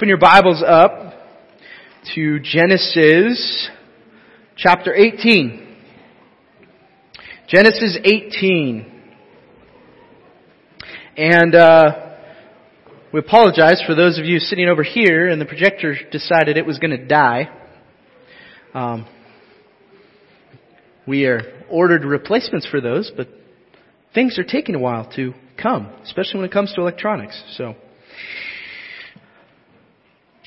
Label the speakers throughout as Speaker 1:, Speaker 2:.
Speaker 1: Open your Bibles up to Genesis chapter 18. Genesis 18. And uh, we apologize for those of you sitting over here and the projector decided it was going to die. Um, we are ordered replacements for those, but things are taking a while to come, especially when it comes to electronics. So.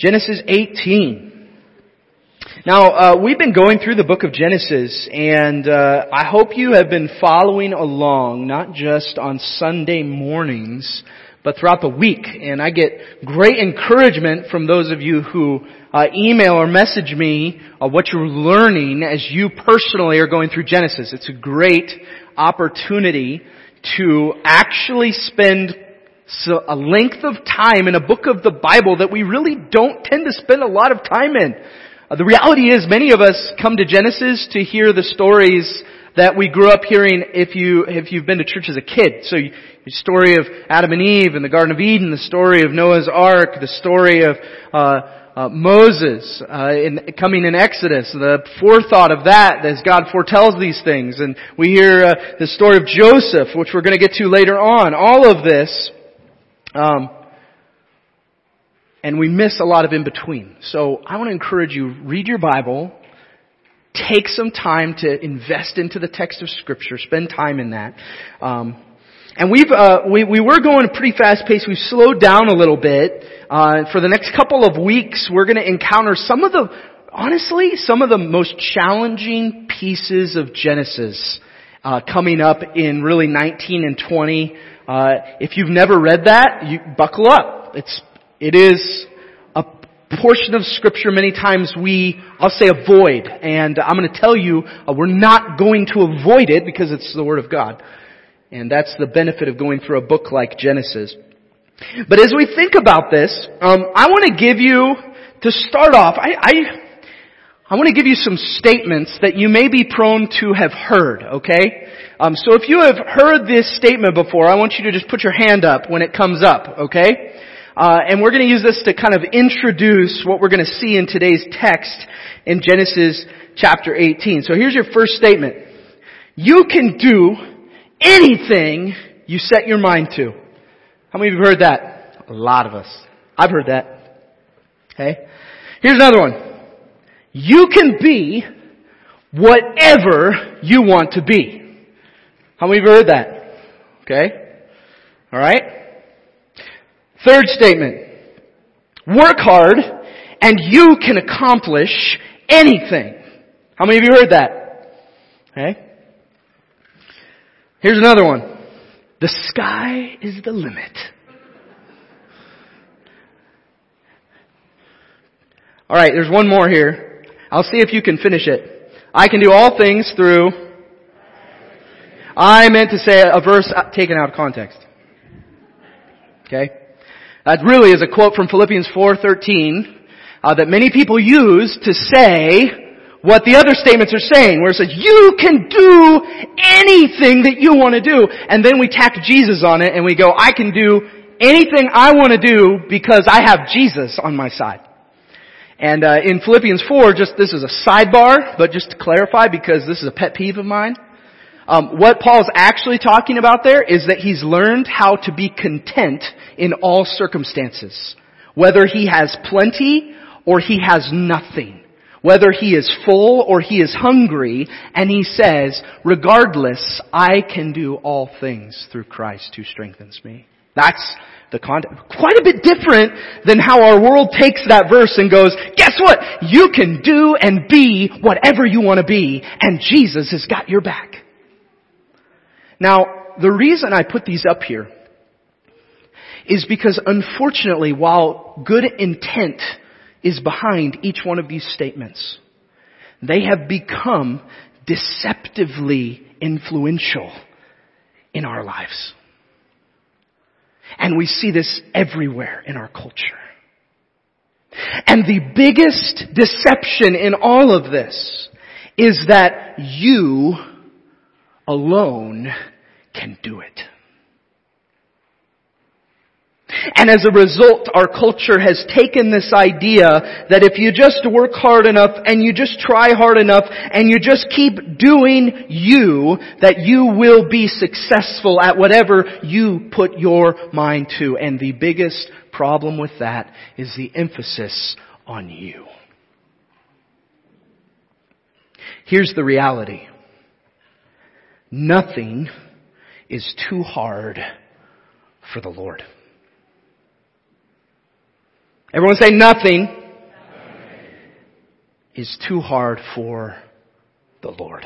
Speaker 1: Genesis 18. Now, uh, we've been going through the book of Genesis, and uh, I hope you have been following along, not just on Sunday mornings, but throughout the week. And I get great encouragement from those of you who uh, email or message me uh, what you're learning as you personally are going through Genesis. It's a great opportunity to actually spend so a length of time in a book of the Bible that we really don't tend to spend a lot of time in. Uh, the reality is many of us come to Genesis to hear the stories that we grew up hearing if you, if you've been to church as a kid. So the story of Adam and Eve in the Garden of Eden, the story of Noah's Ark, the story of, uh, uh, Moses uh, in, coming in Exodus, the forethought of that as God foretells these things, and we hear uh, the story of Joseph, which we're going to get to later on. All of this um, and we miss a lot of in between. So I want to encourage you, read your Bible, take some time to invest into the text of Scripture, spend time in that. Um, and we've uh, we we were going a pretty fast pace. We've slowed down a little bit. Uh, for the next couple of weeks, we're going to encounter some of the honestly some of the most challenging pieces of Genesis uh, coming up in really 19 and 20. Uh, if you've never read that, you buckle up. It's it is a portion of Scripture many times we I'll say avoid, and I'm going to tell you uh, we're not going to avoid it because it's the Word of God, and that's the benefit of going through a book like Genesis. But as we think about this, um, I want to give you to start off. I, I I want to give you some statements that you may be prone to have heard, okay? Um, so if you have heard this statement before, I want you to just put your hand up when it comes up, okay? Uh, and we're going to use this to kind of introduce what we're going to see in today's text in Genesis chapter 18. So here's your first statement. You can do anything you set your mind to. How many of you have heard that? A lot of us. I've heard that. Okay? Here's another one. You can be whatever you want to be. How many of you heard that? Okay? Alright? Third statement. Work hard and you can accomplish anything. How many of you heard that? Okay? Here's another one. The sky is the limit. Alright, there's one more here. I'll see if you can finish it. I can do all things through I meant to say a verse taken out of context. Okay? That really is a quote from Philippians 4.13 uh, that many people use to say what the other statements are saying, where it says, you can do anything that you want to do. And then we tack Jesus on it and we go, I can do anything I want to do because I have Jesus on my side. And uh, in Philippians 4, just this is a sidebar, but just to clarify, because this is a pet peeve of mine. Um, what Paul's actually talking about there is that he's learned how to be content in all circumstances. Whether he has plenty or he has nothing. Whether he is full or he is hungry. And he says, regardless, I can do all things through Christ who strengthens me. That's the context. Quite a bit different than how our world takes that verse and goes, guess what? You can do and be whatever you want to be and Jesus has got your back. Now, the reason I put these up here is because unfortunately, while good intent is behind each one of these statements, they have become deceptively influential in our lives. And we see this everywhere in our culture. And the biggest deception in all of this is that you alone can do it. And as a result, our culture has taken this idea that if you just work hard enough and you just try hard enough and you just keep doing you, that you will be successful at whatever you put your mind to. And the biggest problem with that is the emphasis on you. Here's the reality. Nothing is too hard for the Lord. Everyone say nothing is too hard for the Lord.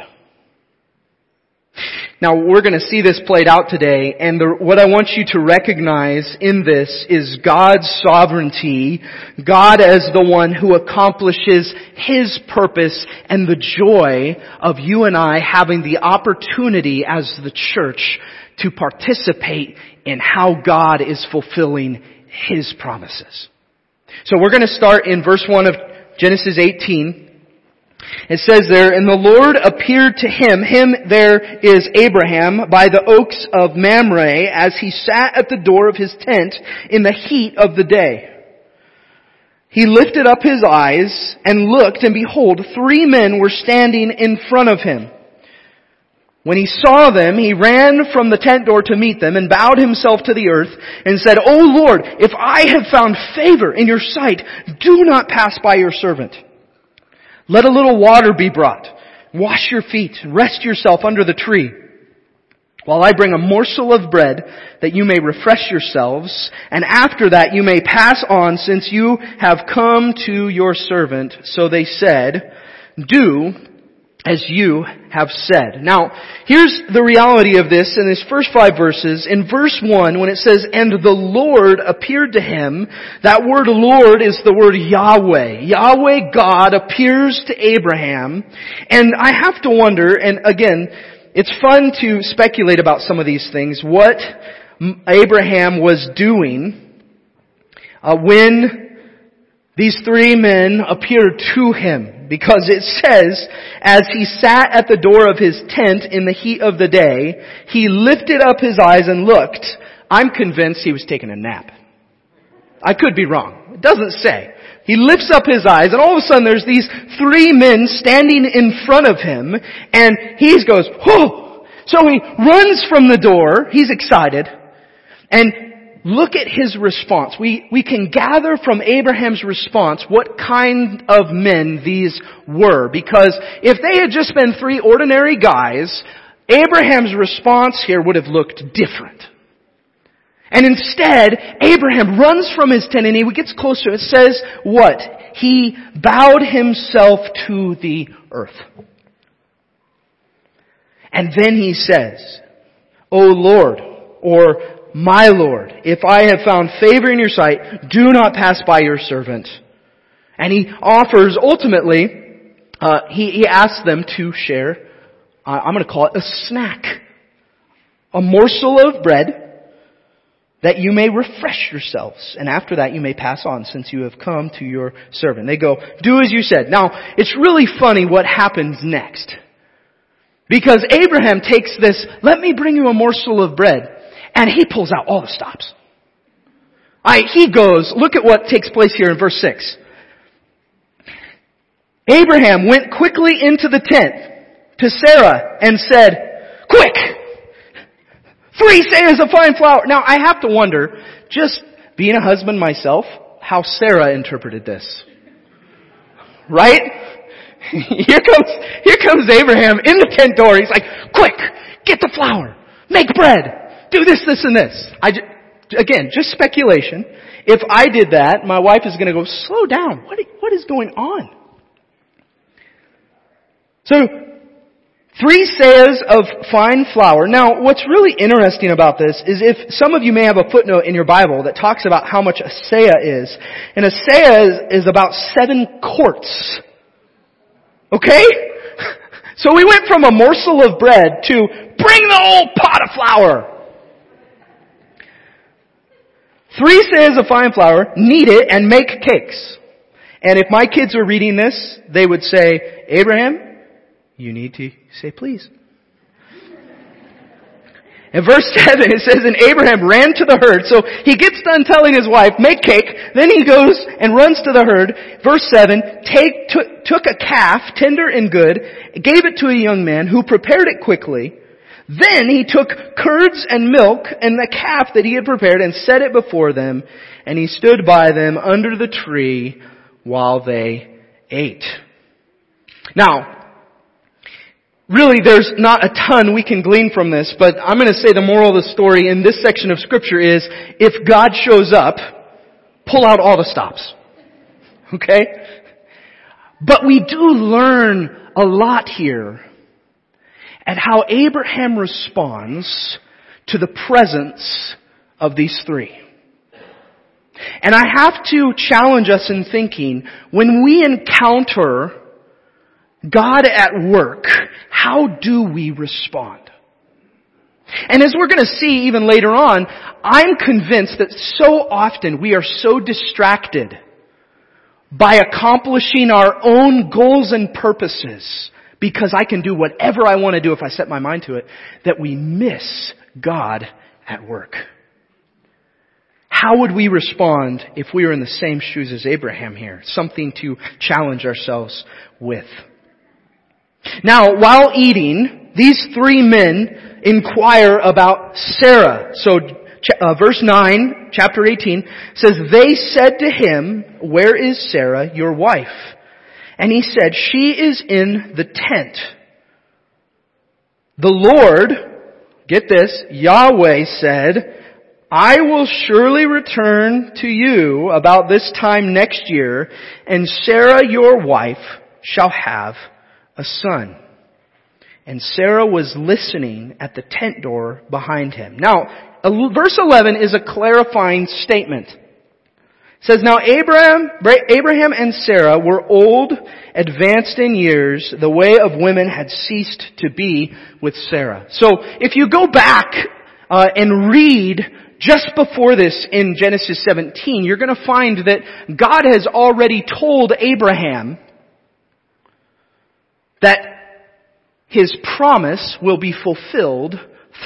Speaker 1: Now we're going to see this played out today, and the, what I want you to recognize in this is God's sovereignty, God as the one who accomplishes His purpose, and the joy of you and I having the opportunity as the church to participate in how God is fulfilling His promises. So we're going to start in verse 1 of Genesis 18, it says there, and the Lord appeared to him, him there is Abraham, by the oaks of Mamre, as he sat at the door of his tent in the heat of the day. He lifted up his eyes and looked, and behold, three men were standing in front of him. When he saw them, he ran from the tent door to meet them and bowed himself to the earth and said, O Lord, if I have found favor in your sight, do not pass by your servant. Let a little water be brought. Wash your feet. Rest yourself under the tree. While I bring a morsel of bread that you may refresh yourselves, and after that you may pass on since you have come to your servant. So they said, do as you have said. Now, here's the reality of this in these first five verses. In verse one, when it says, and the Lord appeared to him, that word Lord is the word Yahweh. Yahweh God appears to Abraham, and I have to wonder, and again, it's fun to speculate about some of these things, what Abraham was doing uh, when these three men appeared to him because it says, as he sat at the door of his tent in the heat of the day, he lifted up his eyes and looked. I'm convinced he was taking a nap. I could be wrong. It doesn't say. He lifts up his eyes and all of a sudden there's these three men standing in front of him and he goes, whoa! So he runs from the door. He's excited. And look at his response. We, we can gather from Abraham's response what kind of men these were. Because if they had just been three ordinary guys, Abraham's response here would have looked different. And instead, Abraham runs from his tent and he gets closer. It says what? He bowed himself to the earth. And then he says, O Lord, or my Lord, if I have found favor in your sight, do not pass by your servant. And he offers ultimately, uh, he, he asks them to share, uh, I'm going to call it a snack. A morsel of bread that you may refresh yourselves. And after that you may pass on since you have come to your servant. They go, do as you said. Now, it's really funny what happens next. Because Abraham takes this, let me bring you a morsel of bread. And he pulls out all the stops. I, he goes, look at what takes place here in verse 6. Abraham went quickly into the tent to Sarah and said, quick! Three seahs of fine flour. Now I have to wonder, just being a husband myself, how Sarah interpreted this. Right? Here comes, here comes Abraham in the tent door. He's like, quick, get the flour, make bread do this, this, and this. I, again, just speculation. If I did that, my wife is going to go, slow down. What, what is going on? So, Three seahs of fine flour. Now, what's really interesting about this is if some of you may have a footnote in your Bible that talks about how much a seah is. And a seah is, is about seven quarts. Okay? So we went from a morsel of bread to bring the whole pot of flour. Three seahs of fine flour, knead it, and make cakes. And if my kids were reading this, they would say, Abraham, you need to say please. In verse 7 it says, and Abraham ran to the herd. So he gets done telling his wife, make cake. Then he goes and runs to the herd. Verse 7, take, took, took a calf, tender and good, gave it to a young man who prepared it quickly. Then he took curds and milk and the calf that he had prepared and set it before them. And he stood by them under the tree while they ate. Now, Really, there's not a ton we can glean from this, but I'm going to say the moral of the story in this section of scripture is, if God shows up, pull out all the stops. Okay? But we do learn a lot here at how Abraham responds to the presence of these three. And I have to challenge us in thinking, when we encounter God at work, how do we respond? And as we're going to see even later on, I'm convinced that so often we are so distracted by accomplishing our own goals and purposes because I can do whatever I want to do if I set my mind to it, that we miss God at work. How would we respond if we were in the same shoes as Abraham here? Something to challenge ourselves with. Now, while eating, these three men inquire about Sarah. So, uh, verse 9, chapter 18, says, They said to him, Where is Sarah, your wife? And he said, She is in the tent. The Lord, get this, Yahweh said, I will surely return to you about this time next year, and Sarah your wife shall have a son. And Sarah was listening at the tent door behind him. Now, verse 11 is a clarifying statement. Says, Now Abraham, Abraham and Sarah were old, advanced in years. The way of women had ceased to be with Sarah. So, if you go back uh, and read just before this in Genesis 17, you're going to find that God has already told Abraham that his promise will be fulfilled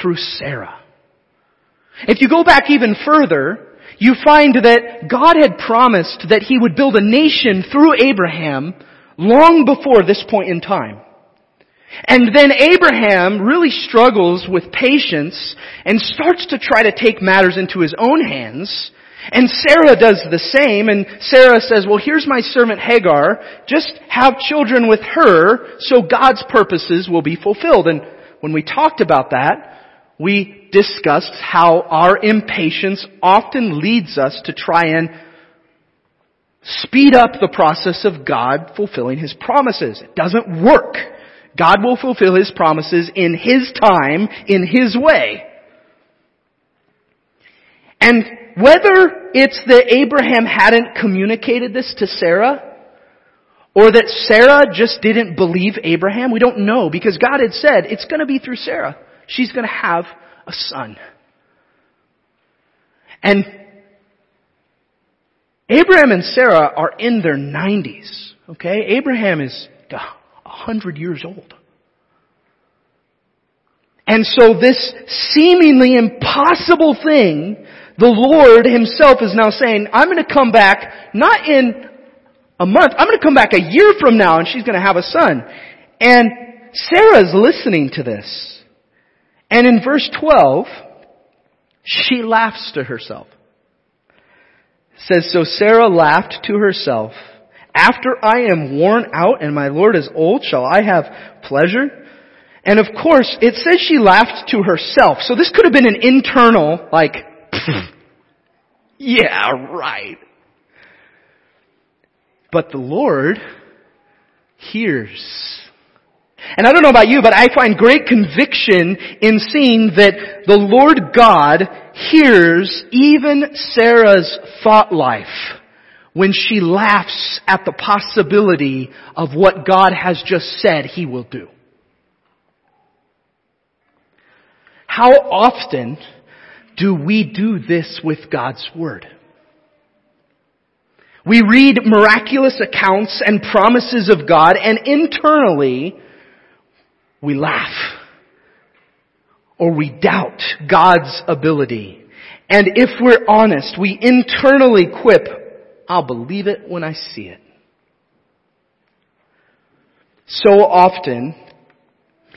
Speaker 1: through Sarah. If you go back even further, you find that God had promised that he would build a nation through Abraham long before this point in time. And then Abraham really struggles with patience and starts to try to take matters into his own hands and Sarah does the same, and Sarah says, well, here's my servant Hagar, just have children with her, so God's purposes will be fulfilled. And when we talked about that, we discussed how our impatience often leads us to try and speed up the process of God fulfilling His promises. It doesn't work. God will fulfill His promises in His time, in His way. And whether it's that Abraham hadn't communicated this to Sarah, or that Sarah just didn't believe Abraham, we don't know because God had said it's going to be through Sarah. She's going to have a son. And Abraham and Sarah are in their 90s. Okay? Abraham is a hundred years old. And so this seemingly impossible thing the Lord Himself is now saying, I'm going to come back not in a month, I'm going to come back a year from now and she's going to have a son. And Sarah's listening to this. And in verse 12, she laughs to herself. It says, So Sarah laughed to herself, After I am worn out and my Lord is old, shall I have pleasure? And of course, it says she laughed to herself. So this could have been an internal, like, yeah, right. But the Lord hears. And I don't know about you, but I find great conviction in seeing that the Lord God hears even Sarah's thought life when she laughs at the possibility of what God has just said he will do. How often do we do this with God's Word? We read miraculous accounts and promises of God and internally we laugh or we doubt God's ability. And if we're honest, we internally quip, I'll believe it when I see it. So often,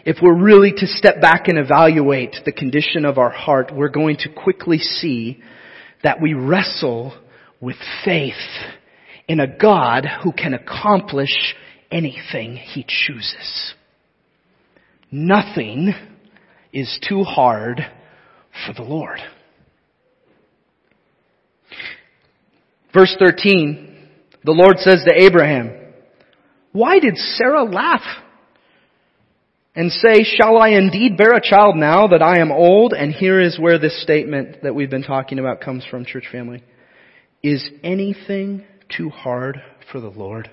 Speaker 1: if we're really to step back and evaluate the condition of our heart, we're going to quickly see that we wrestle with faith in a God who can accomplish anything He chooses. Nothing is too hard for the Lord. Verse 13, the Lord says to Abraham, Why did Sarah laugh? and say, shall I indeed bear a child now that I am old? And here is where this statement that we've been talking about comes from, church family. Is anything too hard for the Lord?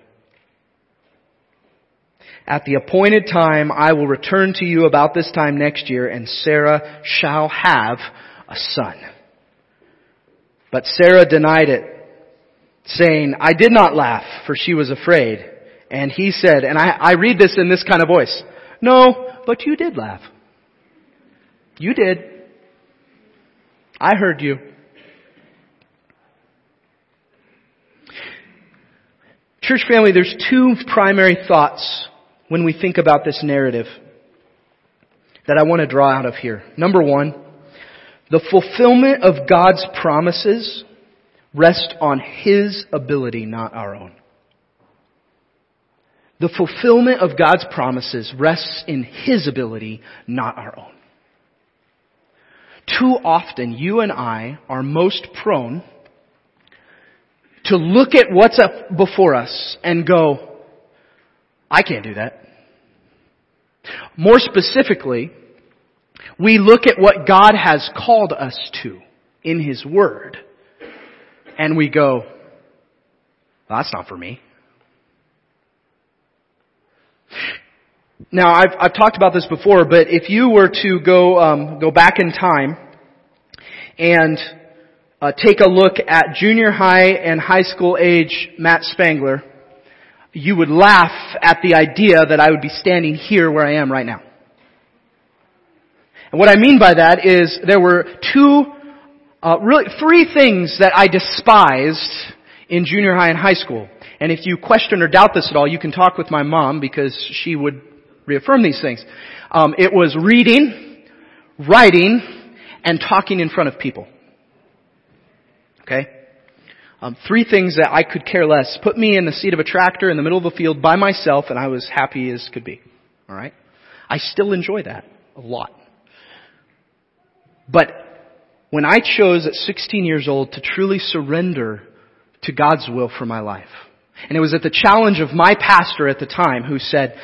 Speaker 1: At the appointed time, I will return to you about this time next year, and Sarah shall have a son. But Sarah denied it, saying, I did not laugh, for she was afraid. And he said, and I, I read this in this kind of voice, no, but you did laugh. You did. I heard you. Church family, there's two primary thoughts when we think about this narrative that I want to draw out of here. Number one, the fulfillment of God's promises rest on His ability, not our own. The fulfillment of God's promises rests in His ability, not our own. Too often, you and I are most prone to look at what's up before us and go, I can't do that. More specifically, we look at what God has called us to in His Word and we go, well, that's not for me. Now, I've, I've talked about this before, but if you were to go um, go back in time and uh, take a look at junior high and high school age Matt Spangler, you would laugh at the idea that I would be standing here where I am right now. And what I mean by that is there were two, uh, really three things that I despised in junior high and high school. And if you question or doubt this at all, you can talk with my mom because she would reaffirm these things. Um, it was reading, writing, and talking in front of people. Okay? Um, three things that I could care less. Put me in the seat of a tractor in the middle of a field by myself and I was happy as could be. Alright? I still enjoy that a lot. But when I chose at 16 years old to truly surrender to God's will for my life, and it was at the challenge of my pastor at the time who said,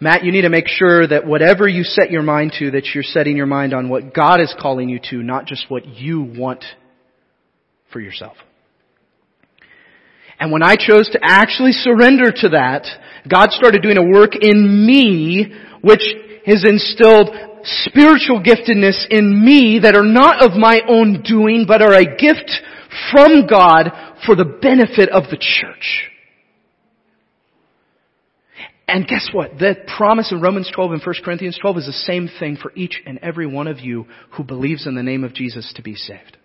Speaker 1: Matt, you need to make sure that whatever you set your mind to, that you're setting your mind on what God is calling you to, not just what you want for yourself. And when I chose to actually surrender to that, God started doing a work in me, which has instilled spiritual giftedness in me that are not of my own doing, but are a gift from God for the benefit of the church. And guess what? The promise in Romans 12 and 1 Corinthians 12 is the same thing for each and every one of you who believes in the name of Jesus to be saved.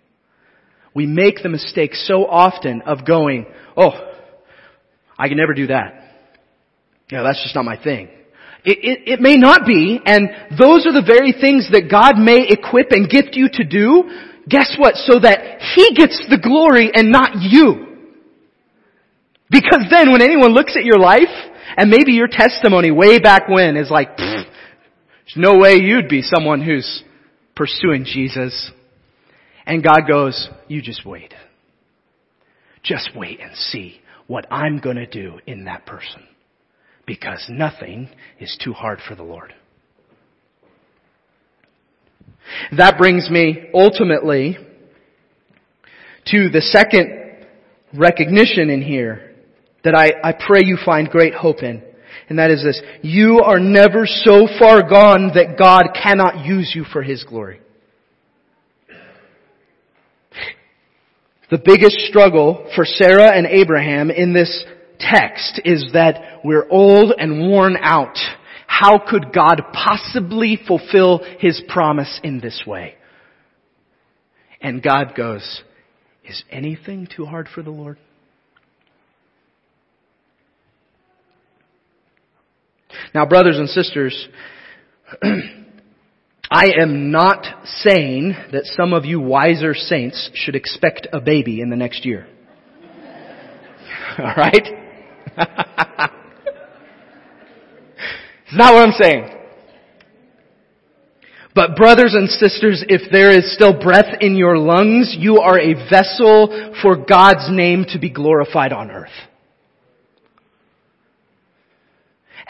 Speaker 1: We make the mistake so often of going, oh, I can never do that. Yeah, that's just not my thing. It, it, it, may not be, and those are the very things that God may equip and gift you to do. Guess what? So that He gets the glory and not you. Because then when anyone looks at your life, and maybe your testimony way back when is like, there's no way you'd be someone who's pursuing Jesus. And God goes, you just wait. Just wait and see what I'm gonna do in that person. because nothing is too hard for the Lord. That brings me ultimately to the second recognition in here that I, I pray you find great hope in. And that is this. You are never so far gone that God cannot use you for His glory. The biggest struggle for Sarah and Abraham in this text is that we're old and worn out. How could God possibly fulfill His promise in this way? And God goes, is anything too hard for the Lord? Now, brothers and sisters, I am not saying that some of you wiser saints should expect a baby in the next year. Alright? it's not what I'm saying. But brothers and sisters, if there is still breath in your lungs, you are a vessel for God's name to be glorified on earth.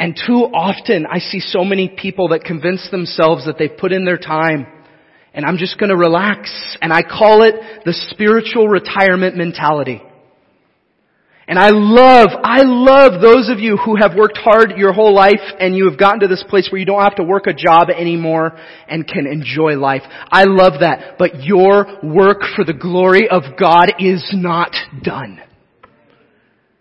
Speaker 1: And too often I see so many people that convince themselves that they've put in their time and I'm just gonna relax and I call it the spiritual retirement mentality. And I love, I love those of you who have worked hard your whole life and you have gotten to this place where you don't have to work a job anymore and can enjoy life. I love that. But your work for the glory of God is not done.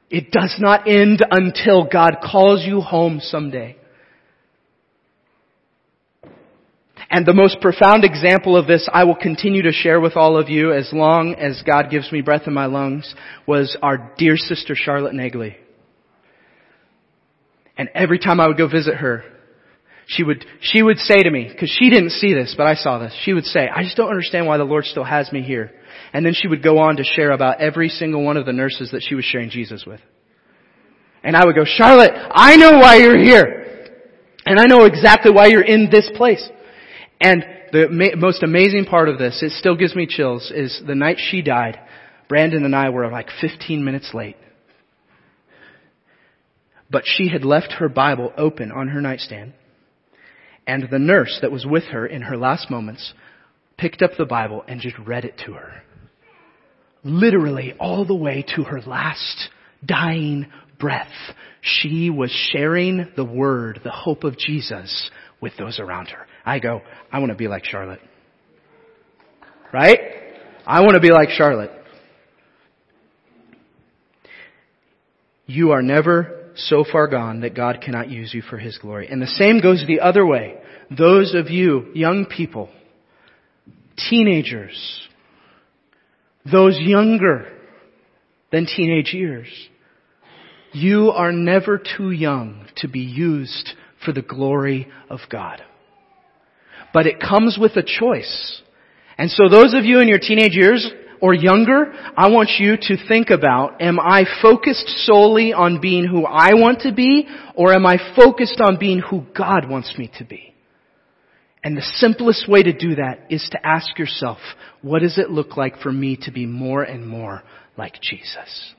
Speaker 1: It does not end until God calls you home someday. And the most profound example of this I will continue to share with all of you as long as God gives me breath in my lungs was our dear sister Charlotte Nagley. And every time I would go visit her, she would, she would say to me, cause she didn't see this, but I saw this, she would say, I just don't understand why the Lord still has me here. And then she would go on to share about every single one of the nurses that she was sharing Jesus with. And I would go, Charlotte, I know why you're here. And I know exactly why you're in this place. And the ma- most amazing part of this, it still gives me chills, is the night she died, Brandon and I were like 15 minutes late. But she had left her Bible open on her nightstand. And the nurse that was with her in her last moments picked up the Bible and just read it to her. Literally all the way to her last dying breath. She was sharing the word, the hope of Jesus with those around her. I go, I want to be like Charlotte. Right? I want to be like Charlotte. You are never so far gone that God cannot use you for His glory. And the same goes the other way. Those of you, young people, teenagers, those younger than teenage years, you are never too young to be used for the glory of God. But it comes with a choice. And so those of you in your teenage years or younger, I want you to think about, am I focused solely on being who I want to be, or am I focused on being who God wants me to be? And the simplest way to do that is to ask yourself, what does it look like for me to be more and more like Jesus?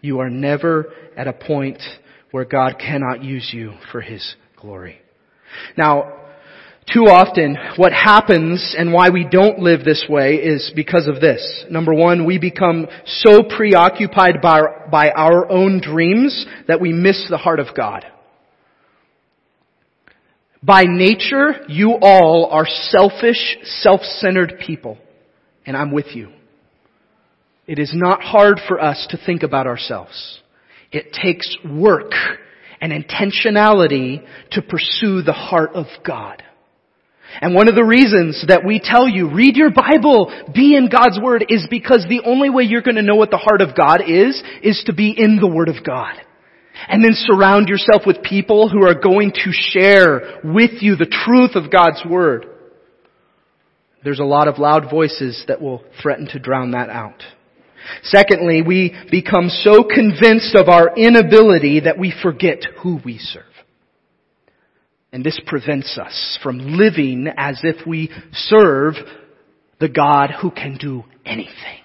Speaker 1: You are never at a point where God cannot use you for His glory. Now, too often, what happens and why we don't live this way is because of this. Number one, we become so preoccupied by by our own dreams that we miss the heart of God. By nature, you all are selfish, self-centered people. And I'm with you. It is not hard for us to think about ourselves. It takes work and intentionality to pursue the heart of God. And one of the reasons that we tell you, read your Bible, be in God's Word, is because the only way you're going to know what the heart of God is, is to be in the Word of God. And then surround yourself with people who are going to share with you the truth of God's Word. There's a lot of loud voices that will threaten to drown that out. Secondly, we become so convinced of our inability that we forget who we serve. And this prevents us from living as if we serve the God who can do anything.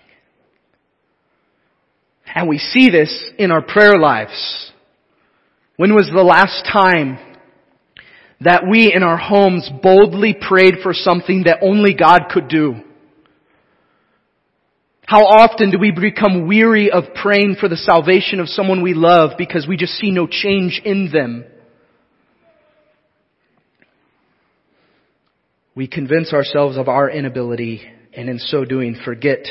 Speaker 1: And we see this in our prayer lives. When was the last time that we in our homes boldly prayed for something that only God could do? How often do we become weary of praying for the salvation of someone we love because we just see no change in them? We convince ourselves of our inability and in so doing forget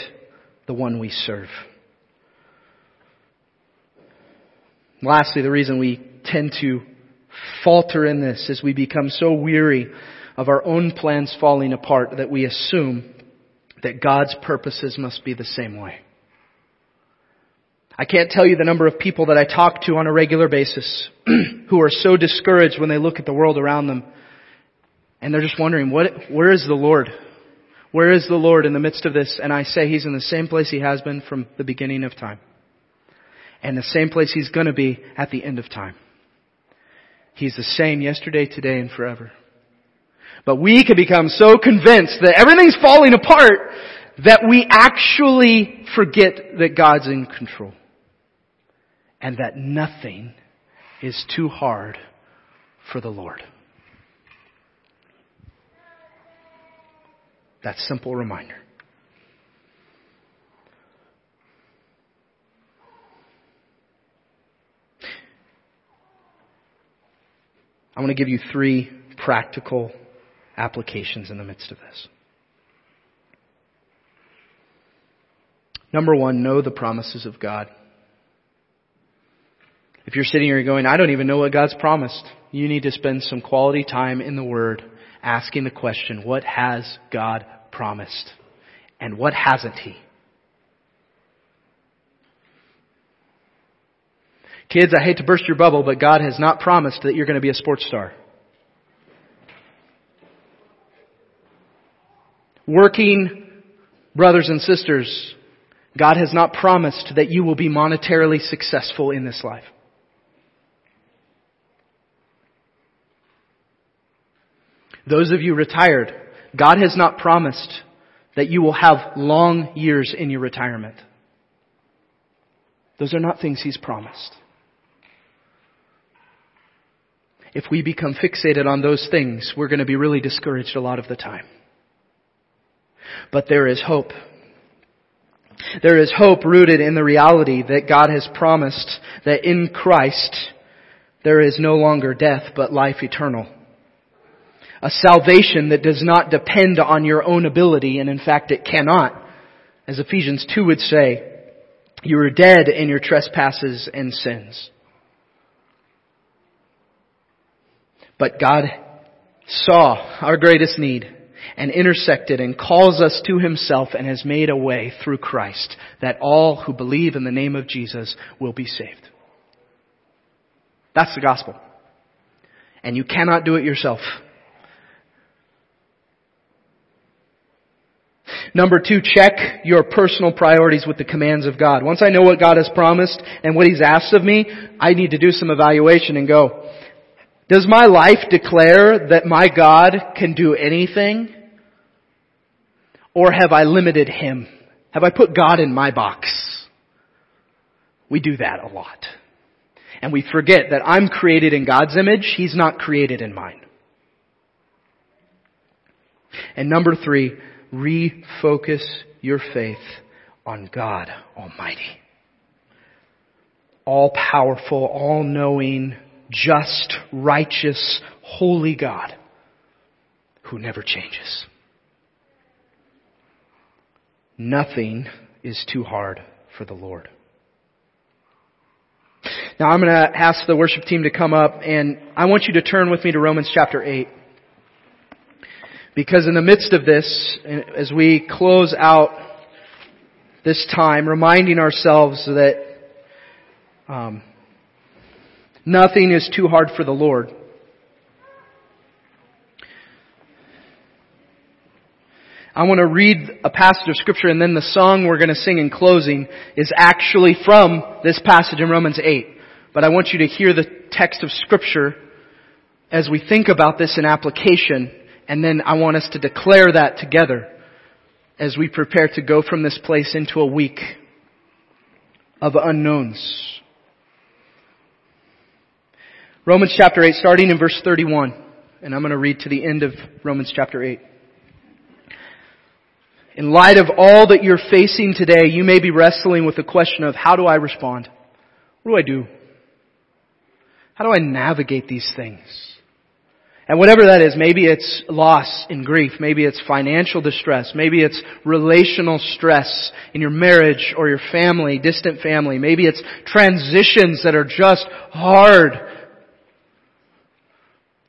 Speaker 1: the one we serve. Lastly, the reason we tend to falter in this as we become so weary of our own plans falling apart that we assume that God's purposes must be the same way. I can't tell you the number of people that I talk to on a regular basis who are so discouraged when they look at the world around them and they're just wondering, what, where is the Lord? Where is the Lord in the midst of this? And I say He's in the same place He has been from the beginning of time. And the same place He's gonna be at the end of time. He's the same yesterday, today, and forever. But we can become so convinced that everything's falling apart that we actually forget that God's in control. And that nothing is too hard for the Lord. That simple reminder. I want to give you three practical applications in the midst of this. Number one, know the promises of God. If you're sitting here going, I don't even know what God's promised, you need to spend some quality time in the Word asking the question, what has God promised? And what hasn't He? Kids, I hate to burst your bubble, but God has not promised that you're going to be a sports star. Working brothers and sisters, God has not promised that you will be monetarily successful in this life. Those of you retired, God has not promised that you will have long years in your retirement. Those are not things He's promised. If we become fixated on those things, we're going to be really discouraged a lot of the time. But there is hope. There is hope rooted in the reality that God has promised that in Christ there is no longer death but life eternal a salvation that does not depend on your own ability, and in fact it cannot. As Ephesians 2 would say, you are dead in your trespasses and sins. But God saw our greatest need and intersected and calls us to himself and has made a way through Christ that all who believe in the name of Jesus will be saved. That's the gospel. And you cannot do it yourself. Number two, check your personal priorities with the commands of God. Once I know what God has promised and what He's asked of me, I need to do some evaluation and go, does my life declare that my God can do anything? Or have I limited Him? Have I put God in my box? We do that a lot. And we forget that I'm created in God's image, He's not created in mine. And number three, refocus your faith on God Almighty. All powerful, all knowing, just, righteous, holy God who never changes. Nothing is too hard for the Lord. Now I'm going to ask the worship team to come up and I want you to turn with me to Romans chapter 8. Because in the midst of this, as we close out this time, reminding ourselves that um, nothing is too hard for the Lord. I want to read a passage of scripture and then the song we're going to sing in closing is actually from this passage in Romans 8. But I want you to hear the text of scripture as we think about this in application and then I want us to declare that together as we prepare to go from this place into a week of unknowns. Romans chapter 8, starting in verse 31. And I'm going to read to the end of Romans chapter 8. In light of all that you're facing today, you may be wrestling with the question of how do I respond? What do I do? How do I navigate these things? And whatever that is, maybe it's loss and grief, maybe it's financial distress, maybe it's relational stress in your marriage or your family, distant family, maybe it's transitions that are just hard.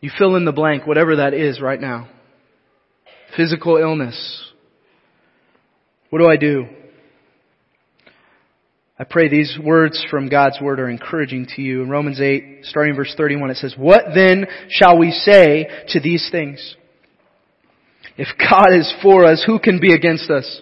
Speaker 1: You fill in the blank, whatever that is right now. Physical illness. What do I do? I pray these words from God's Word are encouraging to you. In Romans 8, starting verse 31, it says, What then shall we say to these things? If God is for us, who can be against us?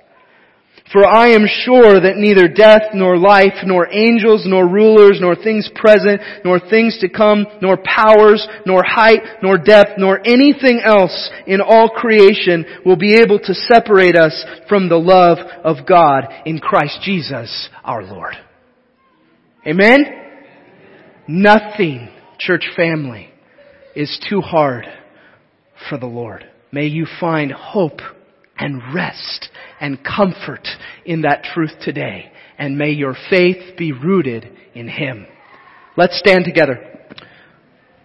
Speaker 1: For I am sure that neither death, nor life, nor angels, nor rulers, nor things present, nor things to come, nor powers, nor height, nor depth, nor anything else in all creation will be able to separate us from the love of God in Christ Jesus our Lord. Amen? Nothing, church family, is too hard for the Lord. May you find hope and rest and comfort in that truth today. And may your faith be rooted in Him. Let's stand together.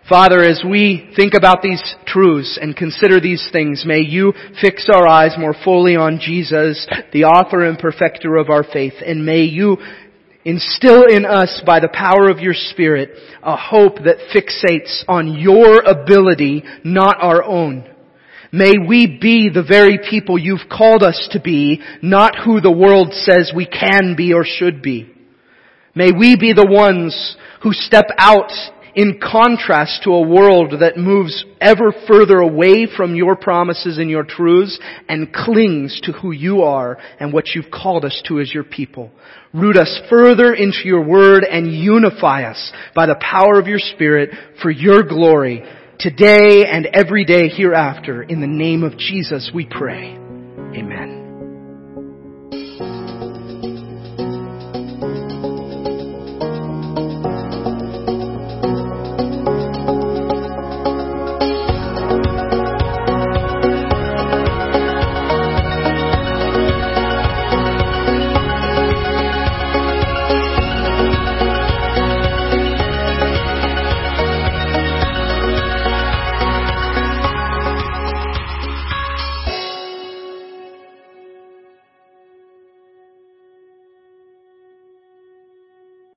Speaker 1: Father, as we think about these truths and consider these things, may you fix our eyes more fully on Jesus, the author and perfecter of our faith, and may you instill in us by the power of your Spirit a hope that fixates on your ability, not our own. May we be the very people you've called us to be, not who the world says we can be or should be. May we be the ones who step out in contrast to a world that moves ever further away from your promises and your truths and clings to who you are and what you've called us to as your people. Root us further into your word and unify us by the power of your spirit for your glory today and every day hereafter. In the name of Jesus we pray. Amen.